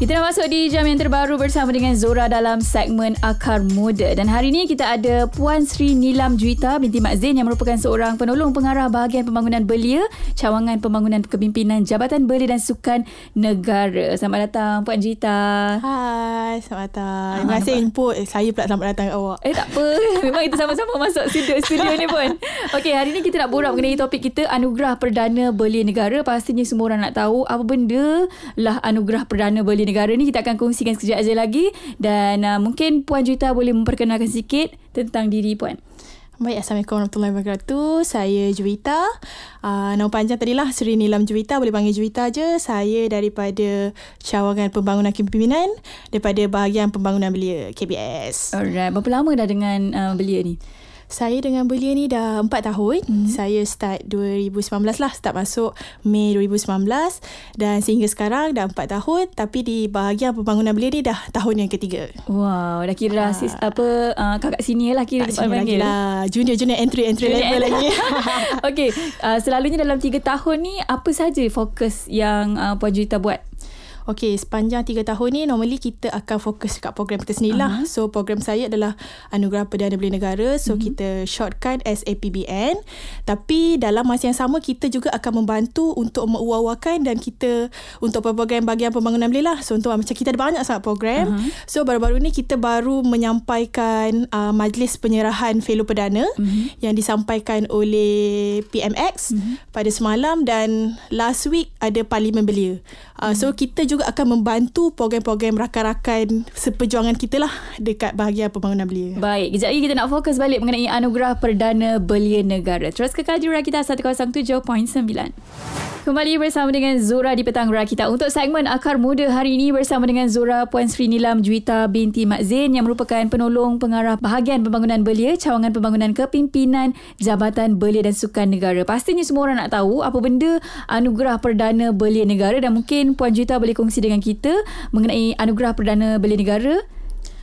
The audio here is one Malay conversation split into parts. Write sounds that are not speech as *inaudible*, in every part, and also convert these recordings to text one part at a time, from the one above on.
Kita dah masuk di jam yang terbaru bersama dengan Zora dalam segmen Akar Muda. Dan hari ini kita ada Puan Sri Nilam Juwita binti Mak Zain yang merupakan seorang penolong pengarah bahagian pembangunan belia, cawangan pembangunan kepimpinan Jabatan Belia dan Sukan Negara. Selamat datang Puan Juwita. Hai, selamat datang. Terima kasih input. Eh, saya pula selamat datang awak. Eh tak apa. *laughs* Memang kita sama-sama masuk studio, studio ni pun. Okey, hari ni kita nak borak mengenai topik kita Anugerah Perdana Belia Negara. Pastinya semua orang nak tahu apa benda lah Anugerah Perdana Belia negara ni kita akan kongsikan sekejap aja lagi dan uh, mungkin Puan Juita boleh memperkenalkan sikit tentang diri Puan. Baik, Assalamualaikum warahmatullahi wabarakatuh. Saya Juwita. Uh, nama panjang tadi lah Sri Nilam Juwita. Boleh panggil Juwita je. Saya daripada Cawangan Pembangunan Kepimpinan daripada bahagian Pembangunan Belia KBS. Alright, berapa lama dah dengan uh, belia ni? Saya dengan belia ni dah 4 tahun. Mm-hmm. Saya start 2019 lah. Start masuk Mei 2019. Dan sehingga sekarang dah 4 tahun. Tapi di bahagian pembangunan belia ni dah tahun yang ketiga. Wow, dah kira uh, sis, apa uh, kakak senior lah kira. Tak senior lagi lah. Junior-junior entry-entry level lagi. *laughs* *laughs* okay, uh, selalunya dalam 3 tahun ni apa saja fokus yang uh, Puan Juwita buat? Okay, sepanjang tiga tahun ni normally kita akan fokus kat program kita sendiri lah. Uh-huh. So, program saya adalah Anugerah Perdana Belia Negara. So, uh-huh. kita shortkan SAPBN. Tapi, dalam masa yang sama, kita juga akan membantu untuk menguawakan dan kita untuk program bahagian pembangunan belia lah. So, untuk macam kita ada banyak sangat program. Uh-huh. So, baru-baru ni kita baru menyampaikan uh, majlis penyerahan fellow perdana uh-huh. yang disampaikan oleh PMX uh-huh. pada semalam dan last week ada Parlimen Belia. Uh, uh-huh. So, kita juga akan membantu program-program rakan-rakan seperjuangan kita lah dekat bahagian pembangunan belia. Baik, kejap lagi kita nak fokus balik mengenai anugerah Perdana Belia Negara. Terus kekal di Rakita 107.9. Kembali bersama dengan Zura di Petang Rakita untuk segmen Akar Muda hari ini bersama dengan Zura Puan Sri Nilam Juwita binti Mak Zain yang merupakan penolong pengarah bahagian pembangunan belia, cawangan pembangunan kepimpinan Jabatan Belia dan Sukan Negara. Pastinya semua orang nak tahu apa benda anugerah Perdana Belia Negara dan mungkin Puan Juwita boleh kongsi dengan kita mengenai anugerah Perdana Belia Negara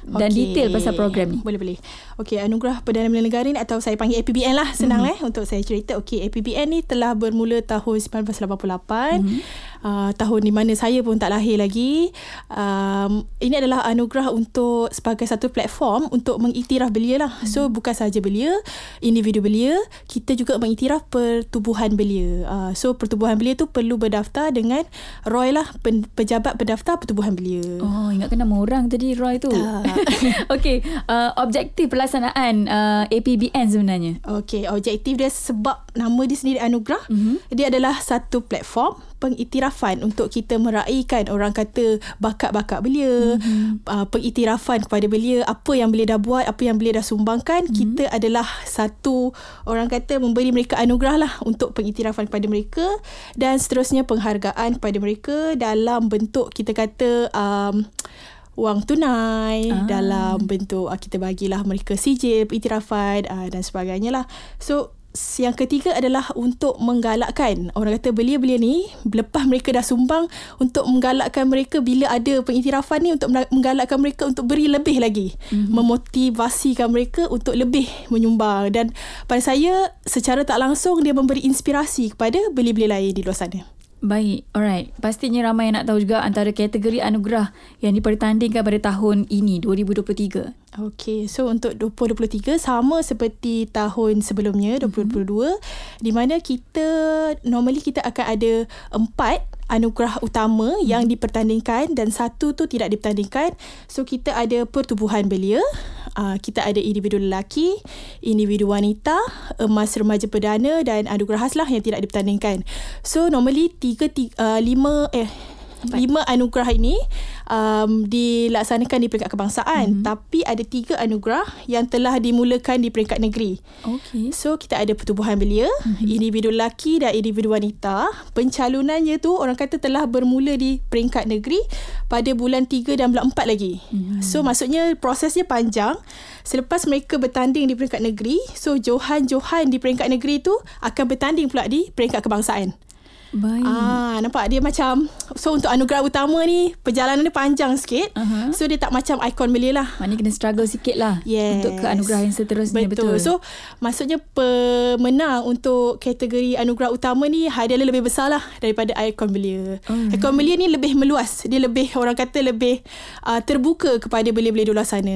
dan okay. detail pasal program ni. Boleh boleh. Okey, Anugerah Perdana Menteri Negara ni atau saya panggil APBN lah senang mm-hmm. eh untuk saya cerita. Okey, APBN ni telah bermula tahun 1988. Mm-hmm. Uh, tahun di mana saya pun tak lahir lagi. Um, ini adalah anugerah untuk sebagai satu platform untuk mengiktiraf belia lah. Mm-hmm. So bukan sahaja belia, individu belia, kita juga mengiktiraf pertubuhan belia. Uh, so pertubuhan belia tu perlu berdaftar dengan ROY lah, pen, pejabat berdaftar pertubuhan belia. Oh, ingatkan nama orang tadi ROY tu. Tak. *laughs* Okey, uh, objektif pelaksanaan uh, APBN sebenarnya. Okey, objektif dia sebab nama dia sendiri anugerah. Mm-hmm. Dia adalah satu platform pengiktirafan untuk kita meraihkan orang kata bakat-bakat belia, mm-hmm. uh, pengiktirafan kepada belia, apa yang belia dah buat, apa yang belia dah sumbangkan, mm-hmm. kita adalah satu orang kata memberi mereka anugerah lah untuk pengiktirafan kepada mereka dan seterusnya penghargaan kepada mereka dalam bentuk kita kata um, wang tunai ah. dalam bentuk uh, kita bagilah mereka sijil iktirafan uh, dan sebagainya lah. So yang ketiga adalah untuk menggalakkan. Orang kata belia-belia ni lepas mereka dah sumbang untuk menggalakkan mereka bila ada pengiktirafan ni untuk menggalakkan mereka untuk beri lebih lagi. Mm-hmm. memotivasikan mereka untuk lebih menyumbang. Dan pada saya secara tak langsung dia memberi inspirasi kepada belia-belia lain di luar sana Baik, alright. Pastinya ramai yang nak tahu juga antara kategori anugerah yang dipertandingkan pada tahun ini, 2023. Okay, so untuk 2023 sama seperti tahun sebelumnya, 2022, mm-hmm. di mana kita, normally kita akan ada empat anugerah utama hmm. yang dipertandingkan dan satu tu tidak dipertandingkan. So kita ada pertubuhan belia, uh, kita ada individu lelaki, individu wanita, emas remaja perdana dan anugerah khas lah yang tidak dipertandingkan. So normally tiga, tiga uh, lima eh lima anugerah ini um, dilaksanakan di peringkat kebangsaan mm-hmm. tapi ada tiga anugerah yang telah dimulakan di peringkat negeri. Okay. So kita ada pertubuhan belia, mm-hmm. individu lelaki dan individu wanita. Pencalonannya tu orang kata telah bermula di peringkat negeri pada bulan 3 dan bulan 4 lagi. Mm-hmm. So maksudnya prosesnya panjang. Selepas mereka bertanding di peringkat negeri, so Johan-Johan di peringkat negeri tu akan bertanding pula di peringkat kebangsaan. Baik. Ah, nampak dia macam so untuk anugerah utama ni perjalanan dia panjang sikit. Aha. So dia tak macam ikon belia lah. Maknanya kena struggle sikit lah Yes. untuk ke anugerah yang seterusnya betul. betul. So maksudnya pemenang untuk kategori anugerah utama ni hadiah dia lebih besar lah daripada ikon belia. Oh. Ikon belia ni lebih meluas. Dia lebih orang kata lebih uh, terbuka kepada belia-belia di luar sana.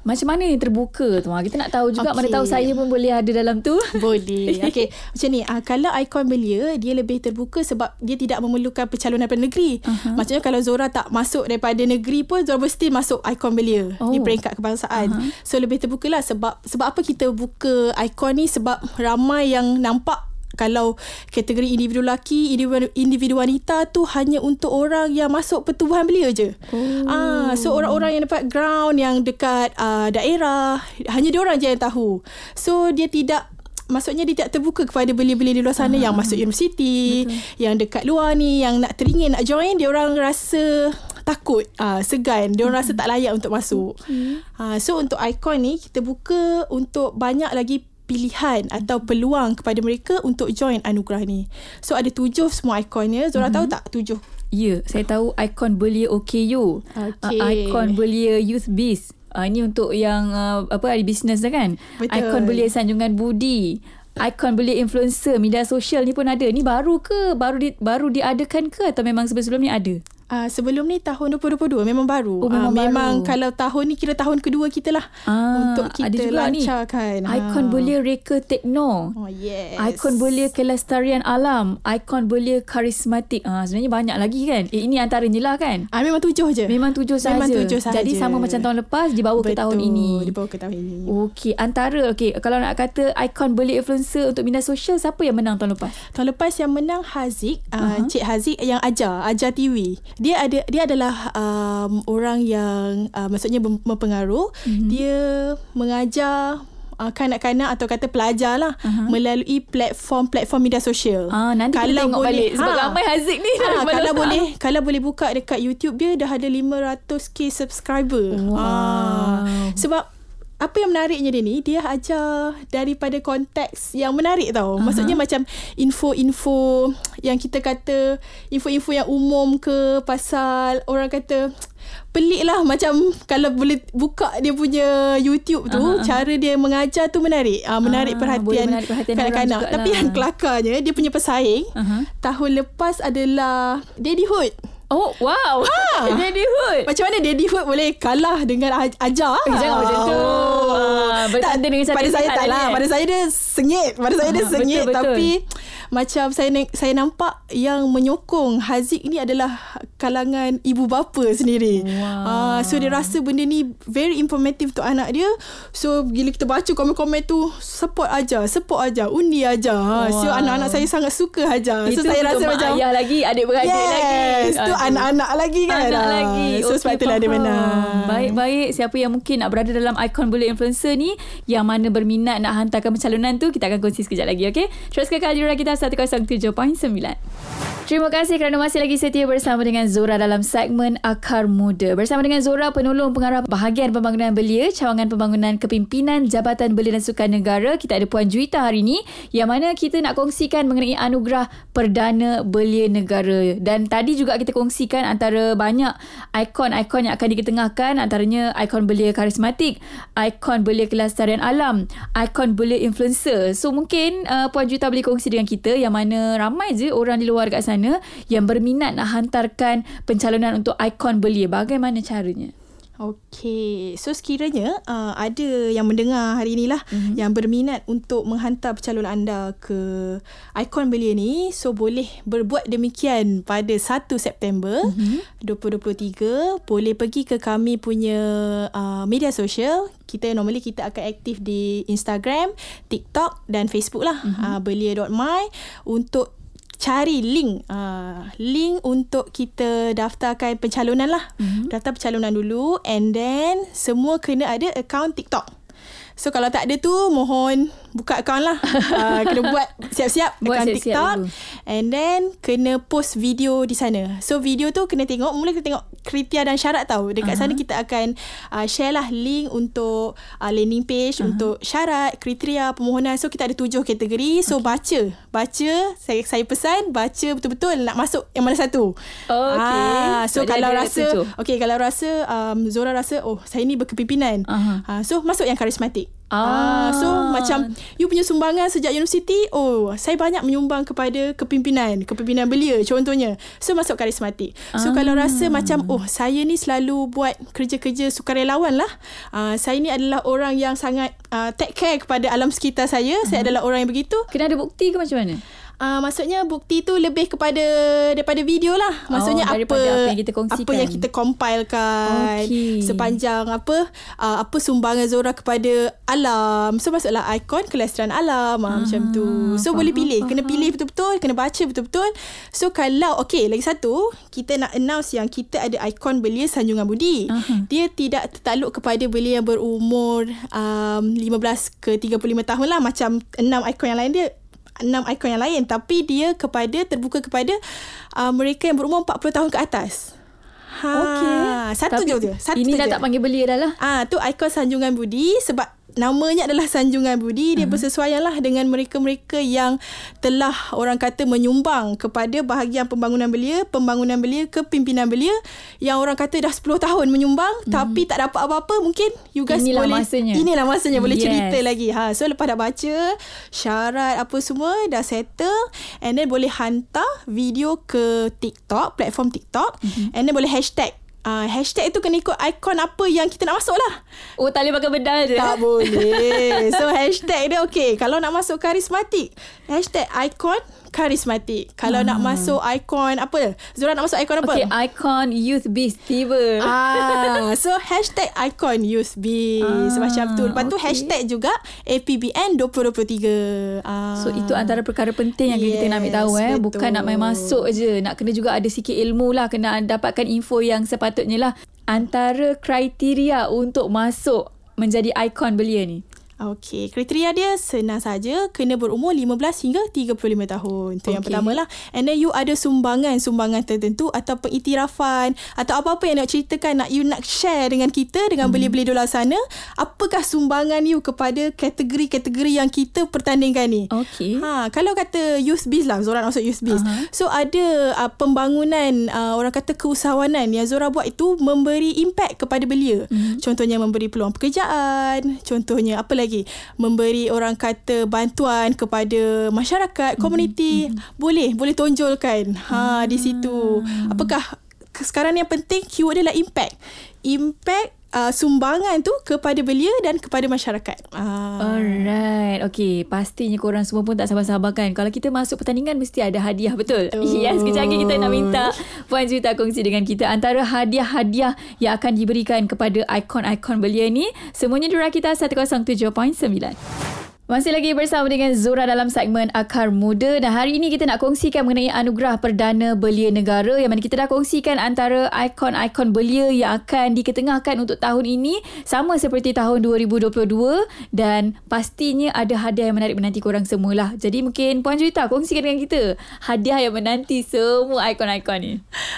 Macam mana ni terbuka tu? Ha, Kita nak tahu juga Okey. mana tahu saya pun boleh ada dalam tu. Boleh. *laughs* Okey, macam ni. Uh, kalau ikon belia, dia lebih terbuka sebab dia tidak memerlukan pencalonan daripada negeri. Uh-huh. Maksudnya kalau Zora tak masuk daripada negeri pun, Zora mesti masuk ikon belia. Oh. Oh. Di peringkat kebangsaan. Uh-huh. So, lebih terbuka lah sebab sebab apa kita buka ikon ni sebab ramai yang nampak kalau kategori individu lelaki, individu, individu wanita tu hanya untuk orang yang masuk pertubuhan belia je. Oh. Ah, so orang-orang yang dapat ground yang dekat uh, daerah, hanya dia orang je yang tahu. So dia tidak Maksudnya dia tak terbuka kepada belia-belia di luar sana yang masuk universiti, Betul. yang dekat luar ni, yang nak teringin nak join, dia orang rasa takut, uh, segan, dia orang rasa tak layak untuk masuk. Okay. Uh, so untuk ikon ni kita buka untuk banyak lagi pilihan atau peluang kepada mereka untuk join anugerah ni. So ada tujuh semua ikonnya. Zora tahu tak tujuh? Ya, saya tahu ikon belia OKU. Okey. Uh, ikon belia Youth Biz. Uh, ini untuk yang uh, apa ahli bisnes dah kan? Betul. Ikon belia Sanjungan Budi. Ikon belia influencer media sosial ni pun ada. Ni baru ke? Baru di, baru diadakan ke atau memang sebelum-sebelum ni ada? Uh, sebelum ni tahun 2022 memang baru. Oh, memang Ah, memang baru. kalau tahun ni kira tahun kedua kita lah Ah, untuk kita ada juga ni. lancarkan. Ikon belia Reka Tekno. Oh yes. Ikon belia kelestarian alam. Ikon belia karismatik. Ah, sebenarnya banyak lagi kan? Eh, ini antaranya lah kan? Ah memang tujuh je. Memang tujuh sahaja. Memang tujuh sahaja. Jadi sama macam tahun lepas dibawa ke tahun ini. Dibawa ke tahun ini. Okey, antara okey kalau nak kata ikon belia influencer untuk media sosial siapa yang menang tahun lepas? Tahun lepas yang menang Haziq, uh, Aha. Cik Haziq yang ajar, ajar TV. Dia ada dia adalah um, orang yang uh, maksudnya mem- mempengaruh. Mhm. Mm-hmm. Dia mengajar uh, kanak-kanak atau kata pelajar lah Aha. melalui platform-platform media sosial. Ah, nanti kita tengok balik sebab ramai Haziq ni ha, *laughs* kalau tak? boleh kalau boleh buka dekat YouTube dia dah ada 500k subscriber. Wow. Ah, sebab apa yang menariknya dia ni dia ajar daripada konteks yang menarik tau. Uh-huh. Maksudnya macam info-info yang kita kata info-info yang umum ke pasal orang kata pelik lah macam kalau boleh buka dia punya YouTube tu aha. cara dia mengajar tu menarik Ah, menarik perhatian boleh menarik perhatian kanak-kanak tapi yang kelakarnya dia punya pesaing Aha. tahun lepas adalah Daddyhood. Oh, wow. Ah. *laughs* Daddy Hood. Macam mana Daddyhood boleh kalah dengan aj- Ajar? Eh, jangan macam tu. Ah, bersanding dengan Pada saya tak lah. Pada saya dia sengit. Pada saya dia Ah, sengit. betul, betul. Tapi macam saya saya nampak yang menyokong Haziq ni adalah kalangan ibu bapa sendiri. Wow. Ah, so dia rasa benda ni very informative untuk anak dia. So bila kita baca komen-komen tu support aja, support aja, undi aja. Ha, So Wow. anak-anak saya sangat suka aja. Itu so saya rasa mak macam ayah lagi, adik-beradik lagi. Yes, tu Aduh. anak-anak lagi kan. Anak Ah, lagi. So Okey, sebab itulah dia menang. Baik-baik. Siapa yang mungkin nak berada dalam ikon belia influencer ni yang mana berminat nak hantarkan pencalonan tu kita akan kongsi sekejap lagi okey. Teruskan ke Adira kita 107.9. Terima kasih kerana masih lagi setia bersama dengan Zora dalam segmen Akar Muda. Bersama dengan Zora, penolong pengarah bahagian pembangunan belia, cawangan pembangunan kepimpinan Jabatan Belia dan Sukan Negara. Kita ada Puan Juwita hari ini yang mana kita nak kongsikan mengenai anugerah Perdana Belia Negara. Dan tadi juga kita kongsikan antara banyak ikon-ikon yang akan diketengahkan antaranya ikon belia karismatik, ikon belia kelestarian alam, ikon belia influencer. So mungkin uh, Puan Juwita boleh kongsi dengan kita yang mana ramai je orang di luar dekat sana yang berminat nak hantarkan pencalonan untuk ikon belia. Bagaimana caranya? Okey, so sekiranya uh, ada yang mendengar hari inilah Mhm. mm-hmm. yang berminat untuk menghantar pencalonan anda ke ikon belia ni, so boleh berbuat demikian pada 1 September mm-hmm. 2023. Boleh pergi ke kami punya uh, media sosial. Kita normally kita akan aktif di Instagram, TikTok dan Facebook lah. Mm-hmm. Uh, belia.my untuk cari link uh, link untuk kita daftarkan pencalonan lah. Mm-hmm. Daftar pencalonan dulu and then semua kena ada akaun TikTok. So kalau tak ada tu mohon buka akaun lah. uh, *laughs* kena buat siap-siap Buat akaun siap-siap TikTok. dulu. And then kena post video di sana. So video tu kena tengok, mula kena tengok kriteria dan syarat tau. Dekat uh-huh. sana kita akan uh, share lah link untuk uh, landing page, uh-huh. untuk syarat, kriteria, permohonan. So kita ada tujuh kategori. So okay. baca. Baca, saya, saya pesan baca betul-betul nak masuk yang mana satu. Okey. Ah, so Jadi kalau rasa, tujuh. okay kalau rasa um, Zora rasa, oh saya ni berkepimpinan. Aha. Uh, so masuk yang karismatik. Ah. Ah, so macam you punya sumbangan sejak universiti, oh saya banyak menyumbang kepada kepimpinan, kepimpinan belia contohnya. So masuk karismatik. So Ah. kalau rasa macam oh saya ni selalu buat kerja-kerja sukarelawan lah. Uh, saya ni adalah orang yang sangat uh, take care kepada alam sekitar saya. Saya adalah orang yang begitu. Kena ada bukti ke macam mana? Uh, maksudnya bukti tu lebih kepada daripada video lah. Maksudnya Oh, apa apa yang kita kongsikan. apa yang kita compilekan Okey. sepanjang apa uh, apa sumbangan Zora kepada alam. So masuklah ikon kelestarian alam ah, macam tu. So faham, boleh pilih, kena faham. pilih betul-betul, kena baca betul-betul. So kalau okey lagi satu, kita nak announce yang kita ada ikon belia Sanjungan Budi. Aha. Dia tidak tertakluk kepada belia yang berumur um, 15 ke 35 tahun lah macam enam ikon yang lain dia enam ikon yang lain tapi dia kepada terbuka kepada uh, mereka yang berumur 40 tahun ke atas. Ha, Okey. Satu Tapi je tu. Satu Ini je. dah tak panggil belia dah lah. Ah, tu ikon Sanjungan Budi sebab namanya adalah Sanjungan Budi dia uh-huh. bersesuaian lah dengan mereka-mereka yang telah orang kata menyumbang kepada bahagian pembangunan belia, pembangunan belia, kepimpinan belia yang orang kata dah 10 tahun menyumbang uh-huh. tapi tak dapat apa-apa mungkin you guys Inilah boleh masanya. inilah masanya boleh Yes. cerita lagi. Ha so lepas dah baca syarat apa semua dah settle and then boleh hantar video ke TikTok, platform TikTok uh-huh. and then boleh hashtag Uh, hashtag tu kena ikut ikon apa yang kita nak masuk lah. Oh, tak boleh pakai bedal je. Tak boleh. *laughs* So hashtag dia okay. Kalau nak masuk karismatik, hashtag ikon karismatik. Kalau nak masuk ikon apa? Zura nak masuk ikon apa? Okay, icon youth beast tiba. Ah, *laughs* so hashtag icon youth beast Ah, macam tu. Lepas tu okay. hashtag juga APBN 2023. Ah. So itu antara perkara penting yang yes, kita nak ambil tahu eh. betul. Bukan nak main masuk je. Nak kena juga ada sikit ilmu lah. Kena dapatkan info yang sepatutnya lah. Antara kriteria untuk masuk menjadi ikon belia ni. Okey, kriteria dia senang saja kena berumur 15 hingga 35 tahun. Itu yang Okey. pertama lah. And then you ada sumbangan-sumbangan tertentu atau pengiktirafan atau apa-apa yang nak ceritakan nak you nak share dengan kita dengan Hmm. belia-belia di luar sana. Apakah sumbangan you kepada kategori-kategori yang kita pertandingkan ni? Okey. Ha, kalau kata youth biz lah, Zora nak masuk youth biz. Aha. So ada uh, pembangunan uh, orang kata keusahawanan yang Zora buat itu memberi impact kepada belia. Mm-hmm. Contohnya memberi peluang pekerjaan, contohnya apa lagi? Memberi orang kata bantuan kepada masyarakat, komuniti. Mm-hmm. Boleh, boleh tonjolkan ha di situ. Apakah ke- sekarang ni yang penting keyword dia adalah impact. Impact uh, sumbangan tu kepada belia dan kepada masyarakat. Ah. Alright. Okay. Pastinya korang semua pun tak sabar-sabar kan. Kalau kita masuk pertandingan mesti ada hadiah. Betul? Betul. *laughs* Yes. Kejap lagi kita nak minta Puan Zui tak kongsi dengan kita. Antara hadiah-hadiah yang akan diberikan kepada ikon-ikon belia ni. Semuanya di Rakita 107.9. Masih lagi bersama dengan Zura dalam segmen Akar Muda dan hari ini kita nak kongsikan mengenai anugerah Perdana Belia Negara yang mana kita dah kongsikan antara ikon-ikon belia yang akan diketengahkan untuk tahun ini sama seperti tahun 2022 dan pastinya ada hadiah yang menarik menanti korang semualah. Jadi mungkin Puan Juita kongsikan dengan kita hadiah yang menanti semua ikon-ikon ni.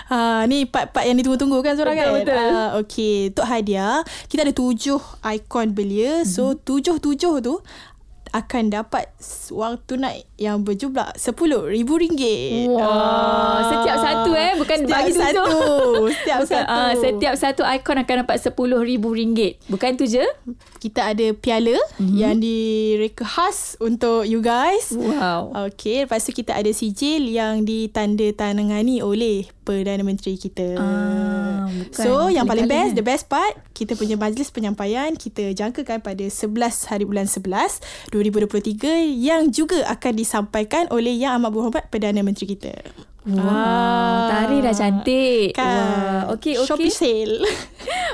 Ha, ni part-part yang ditunggu-tunggu kan Zura kan? Betul, betul. Uh, okay, untuk hadiah, kita ada tujuh ikon belia. So, tujuh-tujuh tu akan dapat wang tunai yang berjumlah RM10,000. Wah, setiap satu eh bukan Setiap bagi tujuh. satu. *laughs* Setiap Bukan, satu. ah, setiap satu ikon akan dapat RM10,000. Bukan tu je? Kita ada piala mm-hmm. yang direka khas untuk you guys. Wow. Okey, lepas tu kita ada sijil yang ditandatangani oleh Perdana Menteri kita. Ah, bukan so, yang paling kali-kali best, kan? the best part, kita punya majlis penyampaian kita jangkakan pada 11 hari bulan 11 2023 yang juga akan disampaikan oleh Yang Amat Berhormat Perdana Menteri kita. Wow, tarikh dah cantik. Kan? Wah, okey okey. Shopee sale. *laughs*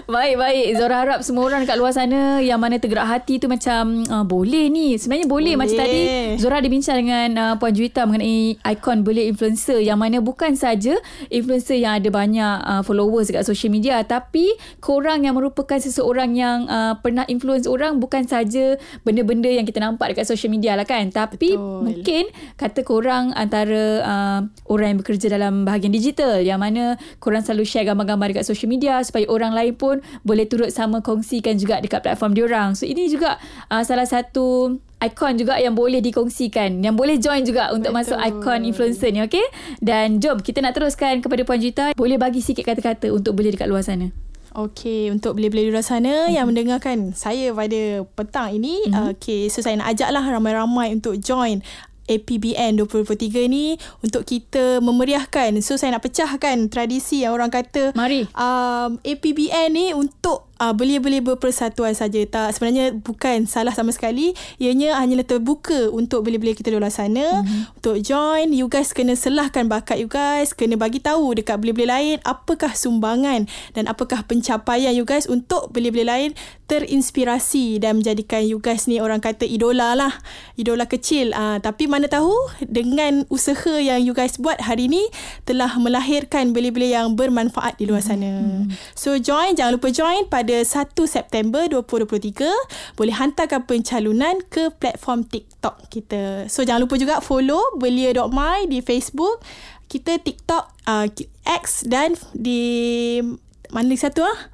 Baik-baik. Zora harap semua orang kat luar sana yang mana tergerak hati tu macam uh, boleh ni. Sebenarnya boleh. boleh. Macam tadi Zora ada bincang dengan uh, Puan Juwita mengenai ikon boleh influencer yang mana bukan saja influencer yang ada banyak uh, followers dekat social media tapi korang yang merupakan seseorang yang uh, pernah influence orang bukan saja benda-benda yang kita nampak dekat social media lah kan. Tapi Betul. mungkin kata korang antara uh, orang yang bekerja dalam bahagian digital yang mana korang selalu share gambar-gambar dekat social media supaya orang lain pun boleh turut sama kongsikan juga dekat platform diorang. So ini juga uh, salah satu ikon juga yang boleh dikongsikan yang boleh join juga untuk Betul. masuk ikon influencer ni okey dan jom kita nak teruskan kepada puan Juta boleh bagi sikit kata-kata untuk boleh dekat luar sana Okey, untuk beli-beli di luar sana mm-hmm. yang mendengarkan saya pada petang ini, mm-hmm. okey, so saya nak ajaklah ramai-ramai untuk join APBN 2023 ni untuk kita memeriahkan. So saya nak pecahkan tradisi yang orang kata Mari. Um, APBN ni untuk uh, belia-belia berpersatuan saja. Tak sebenarnya bukan salah sama sekali. Ianya hanyalah terbuka untuk belia-belia kita di luar sana mm-hmm. untuk join. You guys kena selahkan bakat you guys kena bagi tahu dekat belia-belia lain apakah sumbangan dan apakah pencapaian you guys untuk belia-belia lain terinspirasi dan menjadikan you guys ni orang kata idola lah idola kecil. Uh, tapi mana tahu dengan usaha yang you guys buat hari ni telah melahirkan belia-belia yang bermanfaat di luar sana. Mm-hmm. so join. Jangan lupa join pada pada 1 September 2023 boleh hantarkan pencalonan ke platform TikTok kita. So jangan lupa juga follow belia.my di Facebook, kita TikTok uh, X dan di mana lagi satu ah?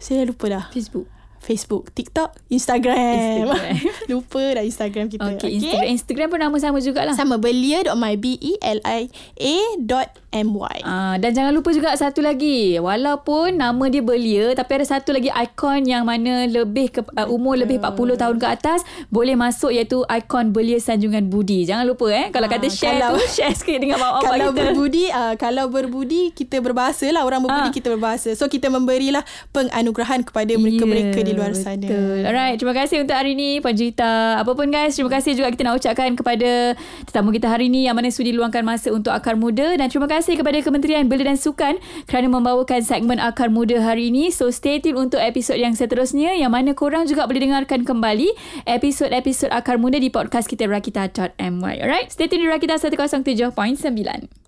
Saya lupa dah. Facebook. Facebook, TikTok, Instagram. Instagram. *laughs* Lupa dah Instagram kita. Okay, okay. Instagram, Instagram pun nama sama jugalah. Sama belia.my B E L I A dot MY. Ah, dan jangan lupa juga satu lagi. Walaupun nama dia Belia tapi ada satu lagi ikon yang mana lebih ke, uh, umur lebih 40 tahun ke atas boleh masuk iaitu ikon Belia Sanjungan Budi. Jangan lupa eh kalau ah, kata share kalau, tu *laughs* share sikit dengan mak bapak kalau kita. Berbudi, uh, kalau berbudi kita berbahasa lah orang berbudi ah. kita berbahasa. So kita memberilah penganugerahan kepada mereka-mereka yeah, di luar betul. sana. Alright, terima kasih untuk hari ini Puan. Apa pun guys, terima kasih juga kita nak ucapkan kepada tetamu kita hari ini yang mana sudi luangkan masa untuk akar muda dan terima kasih kasih kepada Kementerian Belia dan Sukan kerana membawakan segmen Akar Muda hari ini. So stay tune untuk episod yang seterusnya yang mana korang juga boleh dengarkan kembali episod-episod Akar Muda di podcast kita rakita.my. Alright, stay tune di Rakita 107.9.